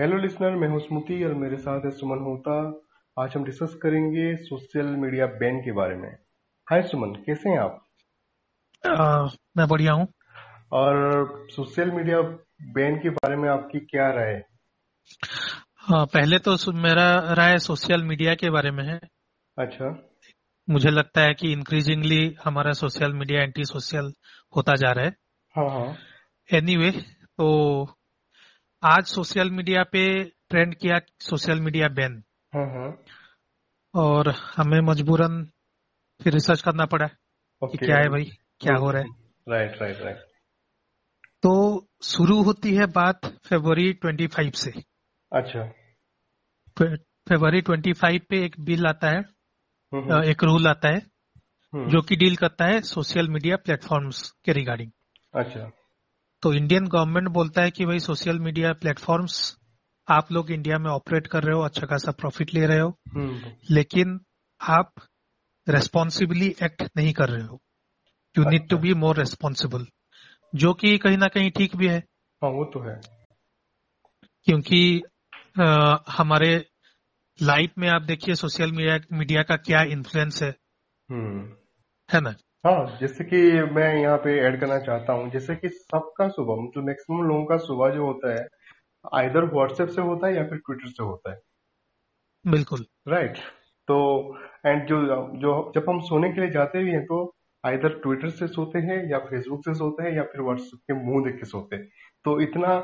Hello listener मैं हूँ स्मृति और मेरे साथ है सुमन होता। आज हम डिस्कस करेंगे सोशल मीडिया बैन के बारे में। हाय सुमन. कैसे हैं आप? आ, मैं बढ़िया हूँ। और सोशल मीडिया बैन के बारे में आपकी क्या राय है? हाँ, पहले तो मेरा राय सोशल मीडिया के बारे में है। अच्छा। मुझे लगता है कि इंक्रीजिंगली हमारा सोशल मीडिया एंटी सोशल होता जा रहा है। हाँ हाँ। एनीवे anyway, तो आज सोशल मीडिया पे ट्रेंड किया सोशल मीडिया बैन। हाँ हाँ और हमें मजबूरन फिर रिसर्च करना पड़ा कि क्या है भाई क्या हो रहा है। राइट राइट राइट तो शुरू होती है बात फरवरी 25 से। अच्छा। फरवरी 25 पे एक बिल आता है। हम्म, एक रूल आता है हम्म, जो कि डील करता है सोशल मीडिया प्लेटफॉर्म्स के रिगार्डिंग। अच्छा। तो इंडियन गवर्नमेंट बोलता है कि भाई सोशल मीडिया प्लेटफॉर्म्स आप लोग इंडिया में ऑपरेट कर रहे हो अच्छा खासा प्रॉफिट ले रहे हो हम्म, लेकिन आप रेस्पॉन्सिबली एक्ट नहीं कर रहे हो। You need to. Be more responsible जो कि कहीं ना कहीं ठीक भी है। हाँ वो तो है। क्योंकि अ, हमारे लाइफ में आप देखिए सोशल मीडिया मीडिया का क्या इन्फ्लुएंस है। हम्म। है ना? हाँ जैसे कि मैं यहाँ पे ऐड करना चाहता हूँ जैसे कि सबका सुबह मतलब मैक्सिमम लोगों का सुबह जो होता है आइदर व्हाट्सएप से होता है या फिर ट्विटर से होता है। बिल्कुल। राइट तो एंड जो जो जब हम सोने के लिए जाते भी हैं तो आइदर ट्विटर से सोते हैं या फेसबुक से सोते हैं या फिर व्हाट्सएप के मुँह देख के सोते हैं। तो इतना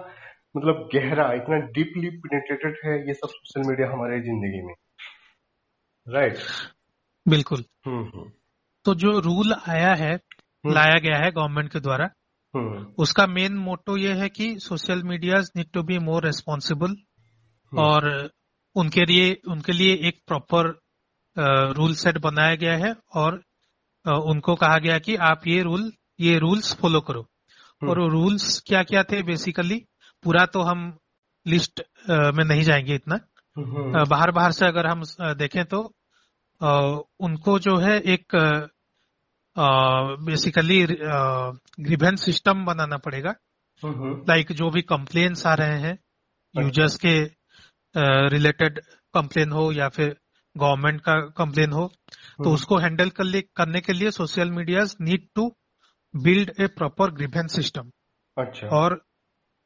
मतलब गहरा इतना डीपली पेनिट्रेटेड है ये सब सोशल मीडिया हमारे ज़िंदगी में। राइट बिल्कुल। हम्म हम्म। तो जो रूल आया है हम्म। लाया गया है गवर्नमेंट के द्वारा हम्म उसका मेन मोटो ये है कि social media need to be more responsible. और उनके लिए उनके लिए एक प्रॉपर रूल सेट बनाया गया है और उनको कहा गया कि आप ये रूल ये रूल्स फॉलो करो हम्म। और रूल्स क्या क्या थे बेसिकली पूरा तो हम लिस्ट में नहीं जाएँगे इतना बाहर बाहर से अगर हम देखें तो उनको जो है एक बेसिकली ग्रीवेंस सिस्टम बनाना पड़ेगा। लाइक जो भी कंप्लेन्स आ रहे हैं यूज़र्स के रिलेटेड कंप्लेन हो या फिर गवर्नमेंट का कंप्लेन हो तो हम्म, उसको हैंडल कर करने के लिए social media need to build a proper grievance system अच्छा। और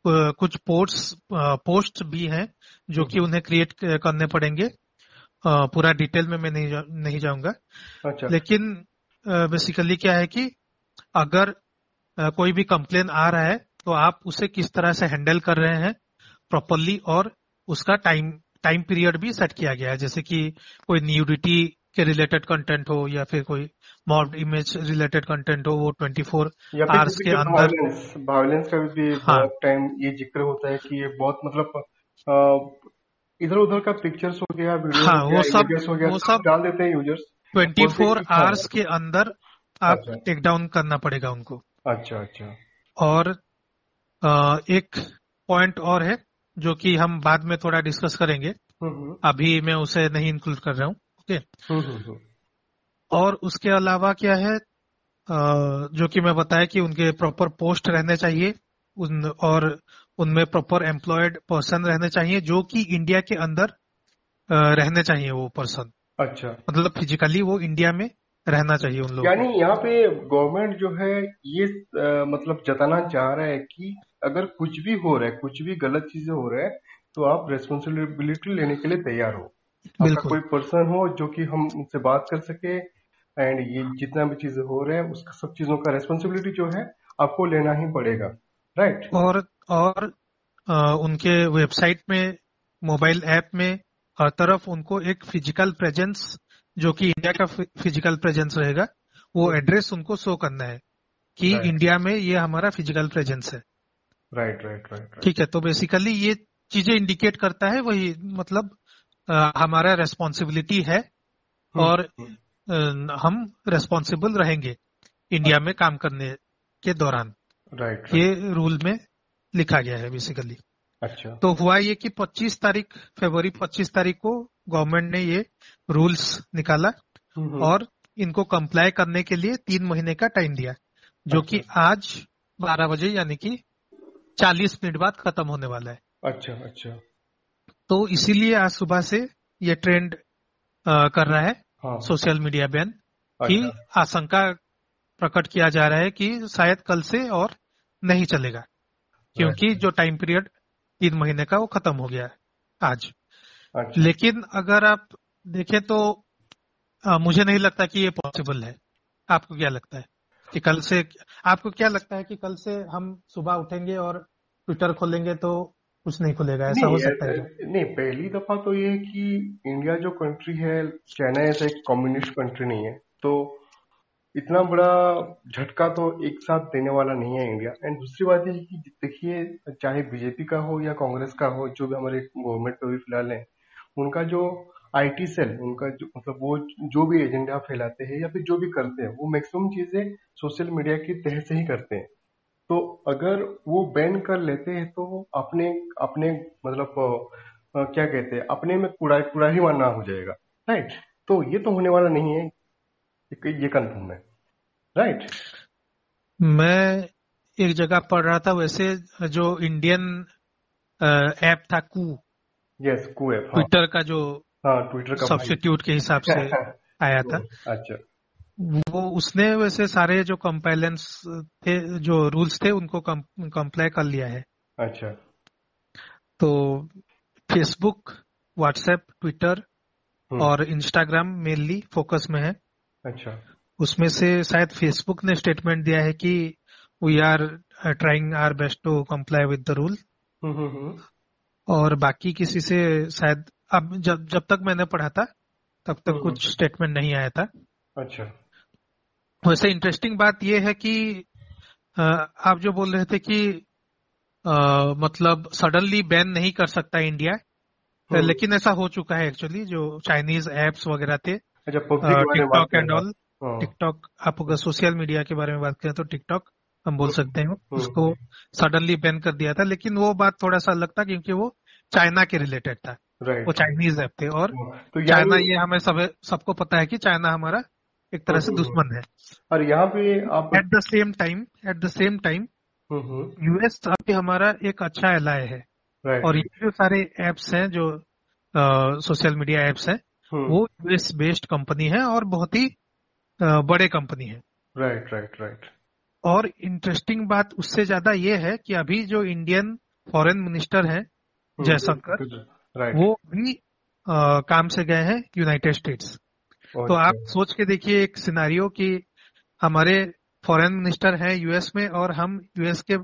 कुछ पोस्ट पोस्ट भी हैं जो कि उन्हें क्रिएट करने पड़ेंगे। पूरा डिटेल में मैं नहीं जा, नहीं जाऊँगा। अच्छा। लेकिन बेसिकली क्या है कि अगर कोई भी कंप्लेन आ रहा है तो आप उसे किस तरह से हैंडल कर रहे हैं प्रॉपरली और उसका टाइम टाइम पीरियड भी सेट किया गया है। जैसे कि कोई न्यूडिटी के रिलेटेड कंटेंट हो या फिर कोई मॉब इमेज रिलेटेड कंटेंट हो वो 24 या फिर आवर्स के अंदर वायलेंस वायलेंस का भी हाँ। टाइम ये ज़िक्र होता है कि ये बहुत मतलब इधर उधर का पिक्चर्स हो गया वीडियो हाँ, वो सब- हो गया वो सब डाल देते हैं यूज़र्स 24 हाँ। आवर्स के अंदर आप अच्छा। टेक डाउन करना पड़ेगा उनको। अच्छा अच्छा। और एक पॉइंट और है जो कि हम बाद में थोड़ा डिस्कस करेंगे। हम्म, हम्म, अभी मैं उसे नहीं इंक्लूड कर रहा हूँ ओके हम्म, और उसके अलावा क्या है जो कि मैं बताया कि उनके प्रॉपर पोस्ट रहने चाहिए उन और उनमें प्रॉपर एम्प्लॉयड पर्सन रहने चाहिए जो कि इंडिया के अंदर रहने चाहिए वो पर्सन अच्छा। मतलब फिजिकली वो इंडिया में रहना चाहिए उन लोगों यानी यहाँ पे गवर्नमेंट जो है ये मतलब जताना चाह रहा है कि अगर कुछ भी हो रहा है कुछ भी गलत चीज़ें हो रहा है तो आप रेस्पॉन्सिबिलिटी लेने के लिए तैयार हो। आपका बिल्कुल। कोई पर्सन हो जो कि हम उनसे बात कर सके एंड ये जितना भी चीज़ें हो रहे हैं उसका सब चीज़ों का रेस्पॉन्सिबिलिटी जो है आपको लेना ही पड़ेगा। राइट और और अ, उनके वेबसाइट में मोबाइल ऐप में हर तरफ़ उनको एक फ़िज़िकल प्रेजेंस जो कि इंडिया का फ़िज़िकल प्रेजेंस रहेगा वो एड्रेस उनको शो करना है कि Right. इंडिया में ये हमारा फ़िज़िकल प्रेजेंस है। राइट राइट राइट ठीक है तो बेसिकली ये चीज़ें इंडिकेट करता है वही मतलब अ, हमारा रेस्पॉन्सिबिलिटी है और अ, हम रेस्पॉन्सिबल रहेंगे इंडिया में काम करने के दौरान। राइट right, ये रूल में लिखा गया है बेसिकली अच्छा। तो हुआ ये कि 25 तारीख फरवरी 25 तारीख को गवर्नमेंट ने ये रूल्स निकाला और इनको कंप्लाई करने के लिए तीन महीने का टाइम दिया जो कि आज 12 बजे यानी कि 40 मिनट बाद खत्म होने वाला है। अच्छा अच्छा। तो इसीलिए आज सुबह से ये ट्रेंड कर रहा है हाँ। सोशल मीडिया बैन अच्छा। की अच्छा। आशंका प्रकट किया जा रहा है कि शायद कल से और नहीं चलेगा क्योंकि जो टाइम पीरियड तीन महीने का वो खत्म हो गया है आज। अच्छा। लेकिन अगर आप देखें तो अ, मुझे नहीं लगता कि ये पॉसिबल है। आपको क्या लगता है कि कल से आपको क्या लगता है कि कल से हम सुबह उठेंगे और ट्विटर खोलेंगे तो कुछ नहीं खुलेगा? ऐसा हो सकता है नहीं पहली दफ़ा तो ये है कि इंडिया जो कंट्री है चाइना ऐसा एक कम्युनिस्ट कंट्री नहीं है। तो इतना बड़ा झटका तो एक साथ देने वाला नहीं है इंडिया। एंड दूसरी बात ये कि देखिए, चाहे बीजेपी का हो या कांग्रेस का हो, जो भी हमारे गवर्नमेंट पे भी फ़िलहाल है, उनका जो आईटी सेल उनका जो मतलब वो जो भी एजेंडा फैलाते हैं या फिर जो भी करते हैं, वो मैक्सिमम चीज़ें सोशल मीडिया के तहत से ही करते हैं। तो अगर वो बैन कर लेते हैं तो अपने अपने मतलब क्या कहते हैं, अपने में कूड़ा कूड़ा ही मानना हो जाएगा। राइट तो ये तो होने वाला नहीं है। ये कंफर्म है। राइट मैं एक जगह पढ़ रहा था वैसे जो इंडियन ऐप था कू। यस कू हाँ। ट्विटर का जो हाँ ट्विटर का भाई। सब्सिट्यूट के हिसाब से आया था। अच्छा। वो उसने वैसे सारे जो कंपाइलेंस थे जो रूल्स थे उनको कंप्लाई कर लिया है। अच्छा। तो फेसबुक व्हाट्सएप ट्विटर और इंस्टाग्राम मेनली फोकस में है। अच्छा। उसमें से शायद फेसबुक ने स्टेटमेंट दिया है कि we are trying our best to comply with the rule hmm hmm hmm, और बाकी किसी से शायद अब जब जब तक मैंने पढ़ा था तब तक हम्म। कुछ स्टेटमेंट नहीं आया था। अच्छा। वैसे इंटरेस्टिंग बात यह है कि आप जो बोल रहे थे कि अ, मतलब सडनली बैन नहीं कर सकता इंडिया हम्म, लेकिन ऐसा हो चुका है एक्चुअली जो चाइनीज़ एप्स वगैरह थे अच्छा टिकटॉक एंड ऑल हाँ, टिकटॉक आप। अगर सोशल मीडिया के बारे में बात करें तो टिकटॉक हम बोल सकते हैं हम्म, उसको सडनली बैन कर दिया था लेकिन वो बात थोड़ा सा अलग था क्योंकि वो चाइना के रिलेटेड था। वो चाइनीज़ ऐप थे और तो चाइना ये हमें सब सबको पता है कि चाइना हमारा एक तरह से दुश्मन है। और यहाँ पे आप at the same time at the same time US हमारा एक अच्छा एलाय है। और ये जो सारे एप्स हैं जो सोशल मीडिया एप्स हैं वो यूएस बेस्ड कंपनी है और बहुत ही बड़े कंपनी है। राइट राइट राइट और इंटरेस्टिंग बात उससे ज़्यादा ये है कि अभी जो इंडियन फॉरेन मिनिस्टर हैं जयशंकर वो भी काम से गए हैं यूनाइटेड स्टेट्स तो आप सोच के देखिए एक सिनारियो कि हमारे फॉरेन मिनिस्टर हैं यूएस में और हम यूएस के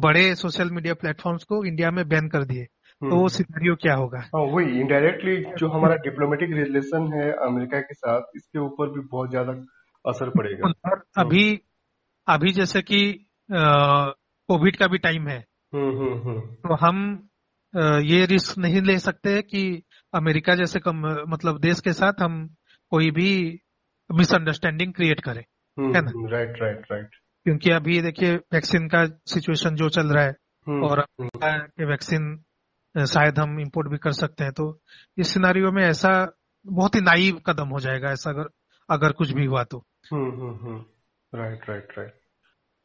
बड़े सोशल मीडिया प्लेटफॉर्म्स को इंडिया में बैन कर दिए। तो वो सिनारियो क्या होगा? हाँ वही इनडायरेक्टली जो हमारा डिप्लोमेटिक रिलेशन है अमेरिका के साथ इसके ऊपर भी बहुत ज़्यादा असर पड़ेगा। और अभी अभी जैसे कि कोविड का भी टाइम है। हम्म हम्म हम्म। तो हम ये रिस्क नहीं ले सकते है कि अमेरिका जैसे कम, मतलब देश के साथ हम कोई भी मिसअंडरस्टैंडिंग क्रिएट करें है ना? राइट राइट राइट क्योंकि अभी देखिए वैक्सीन का सिचुएशन जो चल रहा है और वैक्सीन शायद हम इंपोर्ट भी कर सकते हैं तो इस सिनारियो में ऐसा बहुत ही नाइव कदम हो जाएगा, ऐसा अगर अगर कुछ भी हुआ तो। Hmm hmm hmm. Right right right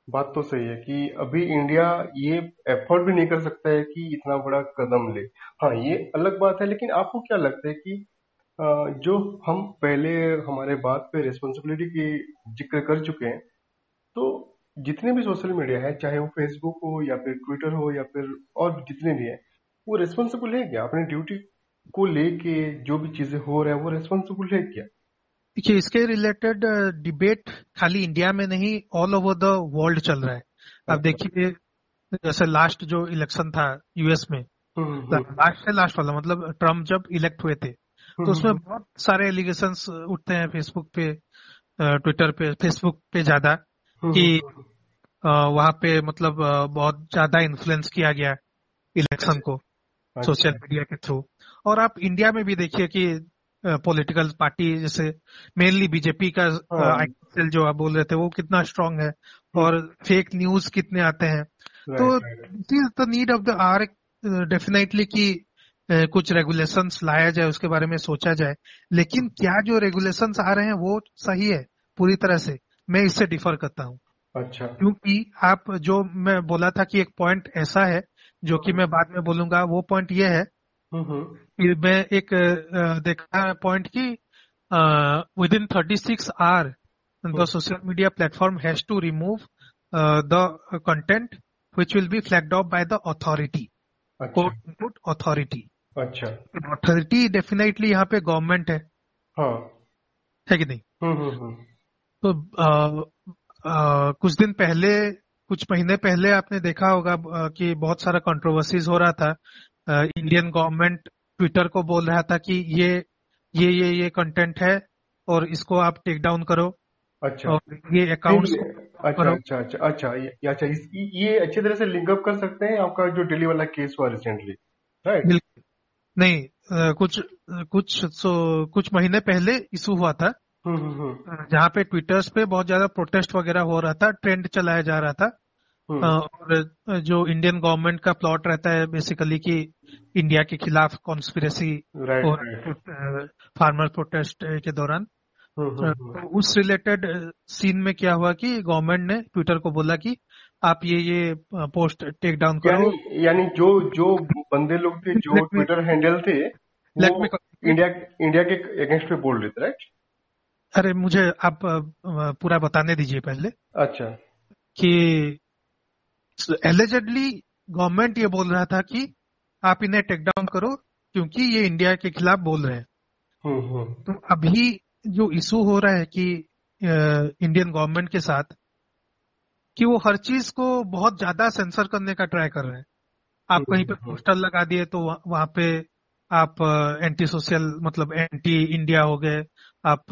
बात तो सही है कि अभी इंडिया ये एफर्ट भी नहीं कर सकता है कि इतना बड़ा कदम ले। हाँ ये अलग बात है, लेकिन आपको क्या लगता है कि जो हम पहले हमारे बात पे रिस्पॉन्सिबिलिटी की ज़िक्र कर चुके हैं तो जितने भी सोशल मीडिया है, चाहे वो फेसबुक हो या फिर ट्विटर हो या फिर और जितने भी है वो रिस्पॉन्सिबल है क्या? अपनी ड्यूटी को लेके जो भी चीज़ें हो रहा है वो रिस्पॉन्सिबल है क्या? देखिए इसके रिलेटेड डिबेट खाली इंडिया में नहीं ऑल ओवर द वर्ल्ड चल रहा है। अब देखिए जैसे लास्ट जो इलेक्शन था यूएस में हम्म, हम्म, लास्ट से लास्ट वाला मतलब ट्रंप जब इलेक्ट हुए थे तो उसमें हम्म, बहुत सारे एलिगेशन उठते हैं फेसबुक पे ट्विटर पे फेसबुक पे ज़्यादा हम्म, कि वहाँ पे मतलब बहुत ज़्यादा इन्फ्लुएंस किया गया इलेक्शन को। अच्छा, सोशल मीडिया के थ्रू। और आप इंडिया में भी देखिए कि पॉलिटिकल पार्टी जैसे मेनली बीजेपी का हाँ। सेल जो आप बोल रहे थे वो कितना स्ट्रांग है। और फेक न्यूज़ कितने आते हैं। तो this is the need of the hour definitely कि कुछ रेगुलेशन लाया जाए उसके बारे में सोचा जाए। लेकिन क्या जो रेगुलेशन आ रहे हैं वो सही है पूरी तरह से? मैं इससे डिफर करता हूँ। अच्छा। क्योंकि आप जो मैं बोला था कि एक पॉइंट ऐसा है जो कि मैं बाद में बोलूँगा वो पॉइंट ये है फिर मैं एक देखा पॉइंट की within thirty six hour the social media platform has to remove the content which will be flagged off by the authority अच्छा। कोर्ट इनपुट अथॉरिटी अच्छा। अथॉरिटी डेफिनेटली यहाँ पे गवर्नमेंट है। हाँ। है कि नहीं? हम्म हम्म हम्म तो अ, अ, कुछ दिन पहले कुछ महीने पहले आपने देखा होगा कि बहुत सारा कंट्रोवर्सीज हो रहा था। इंडियन गवर्नमेंट ट्विटर को बोल रहा था कि ये ये ये ये कंटेंट है और इसको आप टेक डाउन करो। अच्छा। और ये अकाउंट अच्छा अच्छा अच्छा अच्छा ये अच्छा इस, ये अच्छी तरह से लिंकअप कर सकते हैं आपका जो दिल्ली वाला केस हुआ रिसेंटली राइट नहीं कुछ कुछ सो कुछ महीने पहले इशू हुआ था। जहाँ पे ट्विटर्स पे बहुत ज़्यादा प्रोटेस्ट वगैरह हो रहा था ट्रेंड चलाया जा रहा था। हम्म, और जो इंडियन गवर्नमेंट का प्लॉट रहता है बेसिकली कि इंडिया के खिलाफ कॉन्स्पिरसी और फार्मर प्रोटेस्ट के दौरान। हम्म हम्म हम्म, तो उस रिलेटेड सीन में क्या हुआ कि गवर्नमेंट ने ट्विटर को बोला कि आप ये ये पोस्ट टेक डाउन करो। यानी जो जो बंदे लोग थे जो ट्विटर हैंडल थे. इंडिया इंडिया के अगेंस्ट पे बोल रहे थे राइट अरे मुझे आप पूरा बताने दीजिए पहले। अच्छा। कि एलिजेडली गवर्नमेंट ये बोल रहा था कि आप इन्हें टेक डाउन करो क्योंकि ये इंडिया के खिलाफ बोल रहे हैं। हम्म हम्म। तो अभी जो इशू हो रहा है कि इंडियन गवर्नमेंट के साथ कि वो हर चीज़ को बहुत ज़्यादा सेंसर करने का ट्राई कर रहे हैं। आप हम्म, कहीं पे। पोस्टर लगा दिए तो वहाँ पे आप एंटी सोशल मतलब एंटी इंडिया हो गए आप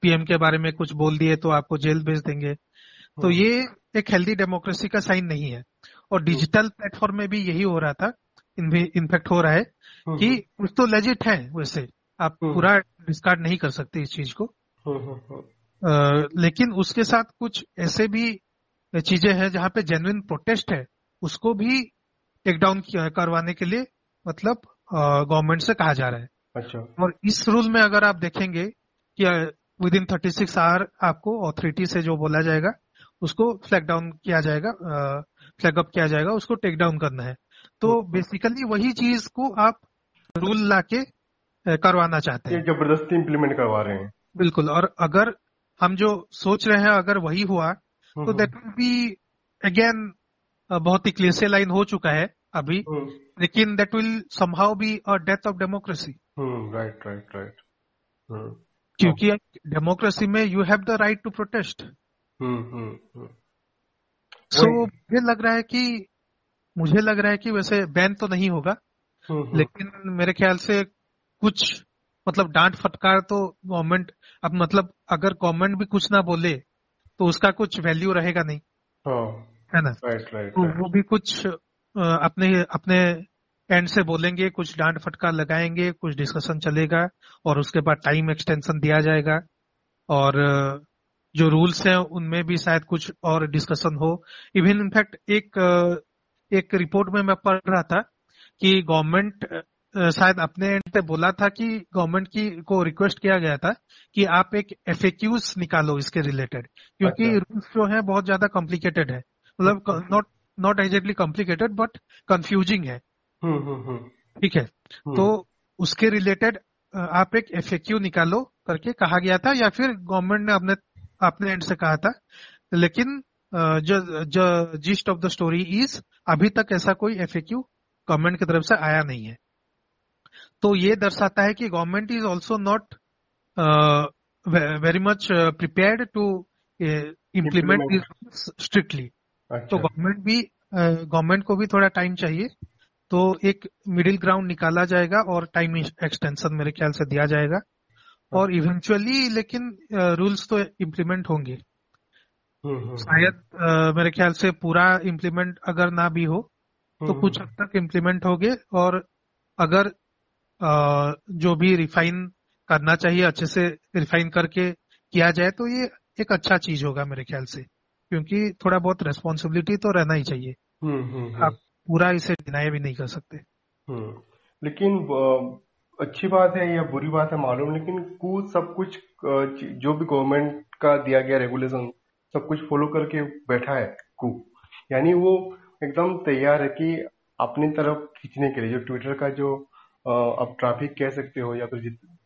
पीएम के बारे में कुछ बोल दिए तो आपको जेल भेज देंगे। तो हम्म, ये एक हेल्दी डेमोक्रेसी का साइन नहीं है। और डिजिटल प्लेटफॉर्म में भी यही हो रहा था इनफेक्ट हो रहा है हम्म, कि कुछ तो लेजिट है वैसे। आप हम्म। पूरा डिस्कार्ड नहीं कर सकते इस चीज़ को। हम्म, हम्म, हम्म, अ, लेकिन उसके साथ कुछ ऐसे भी चीज़ें हैं जहाँ पे जेन्युइन प्रोटेस्ट है उसको भी टेक डाउन करवाने के लिए मतलब गवर्नमेंट से कहा जा रहा है। अच्छा। और इस रूल में अगर आप देखेंगे कि within thirty six hour आपको ऑथोरिटी से जो बोला जाएगा उसको फ्लैग डाउन किया जाएगा फ्लैग अप किया जाएगा उसको टेक डाउन करना है। तो बेसिकली वही चीज़ को आप रूल लाके करवाना चाहते हैं। ज़बरदस्ती इम्प्लीमेंट करवा रहे हैं। बिल्कुल और अगर हम जो सोच रहे हैं अगर वही हुआ तो that that will be again बहुत ही क्लेसे लाइन हो चुका है। अभी। हम्म, लेकिन that will somehow be a death of democracy right right right क्योंकि डेमोक्रेसी में you have the right to protest so मुझे लग रहा है कि मुझे लग रहा है कि वैसे बैन तो नहीं होगा। हम्म, हम्म, लेकिन मेरे ख्याल से कुछ मतलब डांट फटकार तो गवर्नमेंट अब मतलब अगर गवर्नमेंट भी कुछ ना बोले तो उसका कुछ वैल्यू रहेगा नहीं। हाँ। है ना? राइट राइट तो वो भी कुछ अपने अपने एंड से बोलेंगे कुछ डांट फटकार लगाएँगे कुछ डिस्कशन चलेगा और उसके बाद टाइम एक्सटेंशन दिया जाएगा। और जो रूल्स हैं उनमें भी शायद कुछ और डिस्कशन हो। इवन इनफैक्ट एक एक रिपोर्ट में मैं पढ़ रहा था कि गवर्नमेंट शायद अपने एंड से बोला था कि गवर्नमेंट की को रिक्वेस्ट किया गया था कि आप एक एफ़ निकालो इसके रिलेटेड क्योंकि अच्छा। रूल्स जो है बहुत ज़्यादा कॉम्प्लिकेटेड है। मतलब not not exactly complicated but confusing है। हम्म, हम्म, हम्म, ठीक है? तो उसके रिलेटेड आप एक एफ़ निकालो करके कहा गया था या फिर गवर्नमेंट ने अपने अपने एंड से कहा था। लेकिन जो gist of the story is अभी तक ऐसा कोई एफ़ गवर्नमेंट की तरफ़ से आया नहीं है। तो ये दर्शाता है कि government is also not very much prepared to implement Implement. Strictly तो अच्छा गवर्नमेंट भी गवर्नमेंट को भी थोड़ा टाइम चाहिए। तो एक मिडिल ग्राउंड निकाला जाएगा और टाइम एक्सटेंशन मेरे ख्याल से दिया जाएगा। और इवेंचुअली लेकिन रूल्स तो इम्प्लीमेंट होंगे। हम्म, हम्म, शायद मेरे ख्याल से पूरा इम्प्लीमेंट अगर ना भी हो तो हम्म, कुछ हद तक इम्प्लीमेंट होंगे। और अगर अ, जो भी रिफाइन करना चाहिए अच्छे से रिफाइन करके किया जाए तो ये एक अच्छा चीज़ होगा मेरे ख्याल से। क्योंकि थोड़ा बहुत रेस्पॉन्सिबिलिटी तो रहना ही चाहिए। हम्म, हम्म, हम्म। आप पूरा इसे डिनाई भी नहीं कर सकते। हम्म, लेकिन अच्छी बात है या बुरी बात है मालूम लेकिन कुछ सब कुछ जो भी गवर्नमेंट का दिया गया रेगुलेशन सब कुछ फॉलो करके बैठा है कू। यानी वो एकदम तैयार है कि अपनी तरफ़ खींचने के लिए जो ट्विटर का जो आप ट्रैफ़िक कह सकते हो या फिर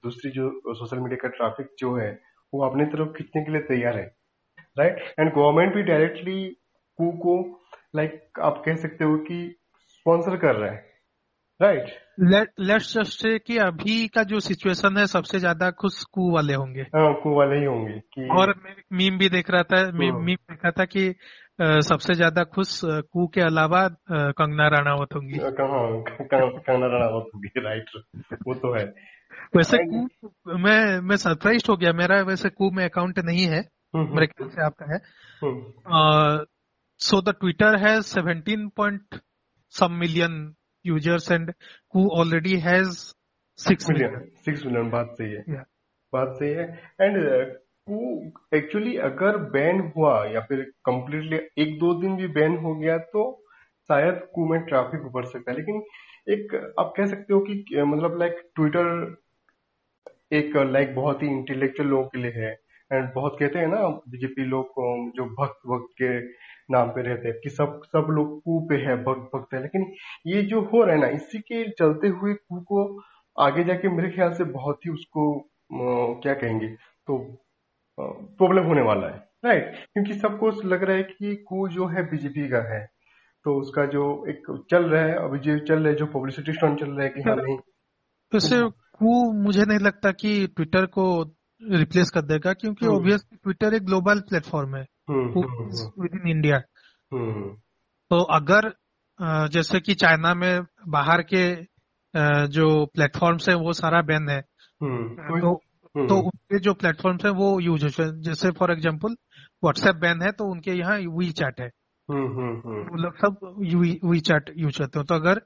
दूसरी जो सोशल मीडिया का ट्रैफ़िक जो है वो अपनी तरफ़ खींचने के लिए तैयार है। राइट एंड गवर्नमेंट भी डायरेक्टली कू को लाइक like, आप कह सकते हो कि स्पॉन्सर कर रहा है राइट लेट्स जस्ट से कि अभी का जो सिचुएशन है सबसे ज़्यादा खुश कू वाले होंगे। हाँ कू वाले ही होंगे कि और मैं मीम भी देख रहा था मीम हाँ। देखा था कि सबसे ज़्यादा खुश कू के अलावा कंगना राणावत होंगी। कंगना राणावत होंगी राइट वो तो है। वैसे कू मैं मैं सरप्राइज़ हो गया। मेरा वैसे कू में अकाउंट नहीं है। मेरे ख्याल से आपका है। सो द ट्विटर है seventeen point some million users and Koo already has six million six million बात सही है। Yeah. बात सही है। एंड कू एक्चुअली अगर बैन हुआ या फिर कंप्लीटली एक दो दिन भी बैन हो गया तो शायद कू में ट्रैफ़िक बढ़ सकता है। लेकिन एक आप कह सकते हो कि मतलब लाइक ट्विटर एक लाइक बहुत ही इंटेलेक्चुअल लोगों के लिए है। बहुत कहते हैं ना बीजेपी लोग जो भक्त भक्त के नाम पे रहते हैं कि सब सब लोग कू पे है भक्त भक्त है। लेकिन ये जो हो रहा है ना इसी के चलते हुए कू को आगे जाके मेरे ख्याल से बहुत ही उसको क्या कहेंगे तो प्रॉब्लम होने वाला है। राइट क्योंकि सबको लग रहा है कि कु जो है बीजेपी का है। तो उसका जो एक चल रहा है अभी जो चल रहा है जो पब्लिसिटी स्टॉन चल रहा है कि हाँ नहीं। वैसे कू मुझे नहीं लगता कि ट्विटर को रिप्लेस कर देगा क्योंकि ऑब्वियसली ट्विटर एक ग्लोबल प्लेटफॉर्म है। विद इन इंडिया तो अगर जैसे कि चाइना में बाहर के जो प्लेटफॉर्म्स है वो सारा बैन है। हम्म। तो हम्म। तो उनके जो प्लेटफॉर्म्स है वो यूज़ है। जैसे फॉर एग्जांपल व्हाट्सएप बैन है तो उनके यहाँ वी चैट है। हम्म, वो लोग सब वी चैट यूज़ करते हो। तो अगर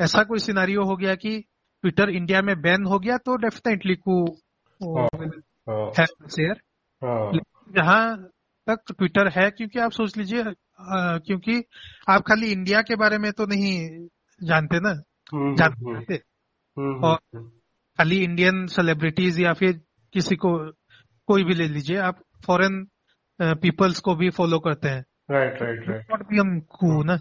ऐसा कोई सिनारियो हो गया कि ट्विटर इंडिया में बैन हो गया तो डेफिनेटली को शेयर जहाँ तक ट्विटर है क्योंकि आप सोच लीजिए क्योंकि आप खाली इंडिया के बारे में तो नहीं जानते ना हम्म, जानते हम्म, हम्म, और खाली इंडियन सेलिब्रिटीज या फिर किसी को कोई भी ले लीजिए आप फॉरेन पीपल्स को भी फॉलो करते हैं। राइट राइट राइट भी हम कू ना।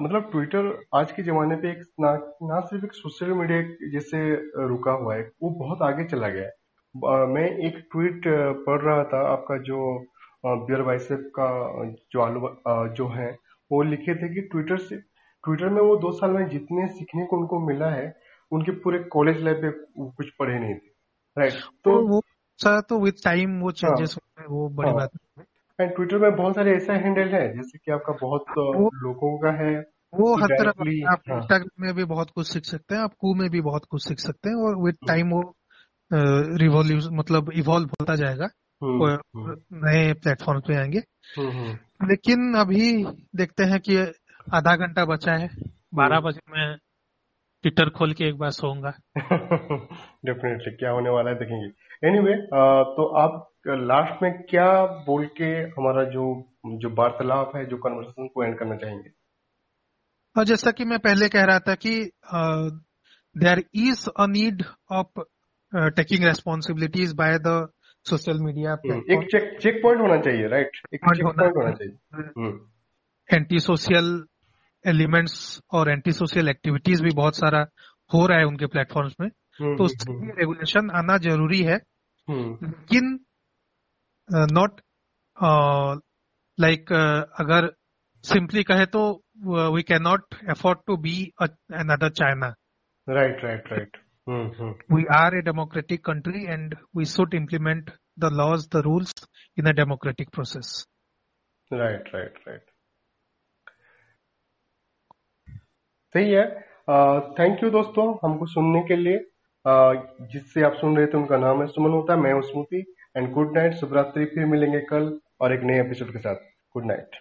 मतलब ट्विटर आज के जमाने पे एक ना, ना सिर्फ़ एक सोशल मीडिया जैसे रुका हुआ है वो बहुत आगे चला गया है। मैं एक ट्वीट पढ़ रहा था आपका जो बियर बाइसेप का जो आलू जो है वो लिखे थे कि ट्विटर से ट्विटर में वो दो साल में जितने सीखने को उनको मिला है उनके पूरे कॉलेज लाइफ में कुछ पढ़े नहीं थे। राइट तो, वो सर तो विद टाइम वो चेंजेस हाँ, वो बड़ी हाँ, बात है। एंड ट्विटर में बहुत सारे ऐसा हैंडल है जैसे कि आपका बहुत लोगों का है वो हर तरह आप इंस्टाग्राम हाँ। में भी बहुत कुछ सीख सकते हैं आप कू में भी बहुत कुछ सीख सकते हैं और विद टाइम वो रिवॉल्यूशन मतलब इवॉल्व होता जाएगा। हम्म, हम्म। नए प्लेटफॉर्म पे आएँगे। हम्म, लेकिन अभी देखते हैं कि आधा घंटा बचा है। बारह बजे मैं ट्विटर खोल के एक बार सोऊँगा। डेफिनेटली क्या होने वाला है देखेंगे। एनीवे anyway, तो आप लास्ट में क्या बोल के हमारा जो जो वार्तालाप है जो कन्वर्सेशन को एंड करना चाहेंगे? और जैसा कि मैं पहले कह रहा था कि there is a need of taking responsibilities by the social media एक चेक चेक पॉइंट होना चाहिए राइट एक चेक पॉइंट होना चाहिए। एंटी सोशल एलिमेंट्स और एंटी सोशल एक्टिविटीज़ भी बहुत सारा हो रहा है उनके प्लेटफॉर्म्स में। हम्म, तो उसके लिए रेगुलेशन आना ज़रूरी है। लेकिन नॉट लाइक अगर सिंपली कहे तो we can not afford to be another China right right right Mm-hmm. We are a democratic country and we should implement the laws, the rules in a democratic process. Right, right, right. सही है thank you दोस्तों हमको सुनने के लिए जिससे आप सुन रहे थे उनका नाम है सुमन होता है मैं स्मृति एंड गुड नाइट शुभरात्रि फिर मिलेंगे कल और एक नए एपिसोड के साथ गुड नाइट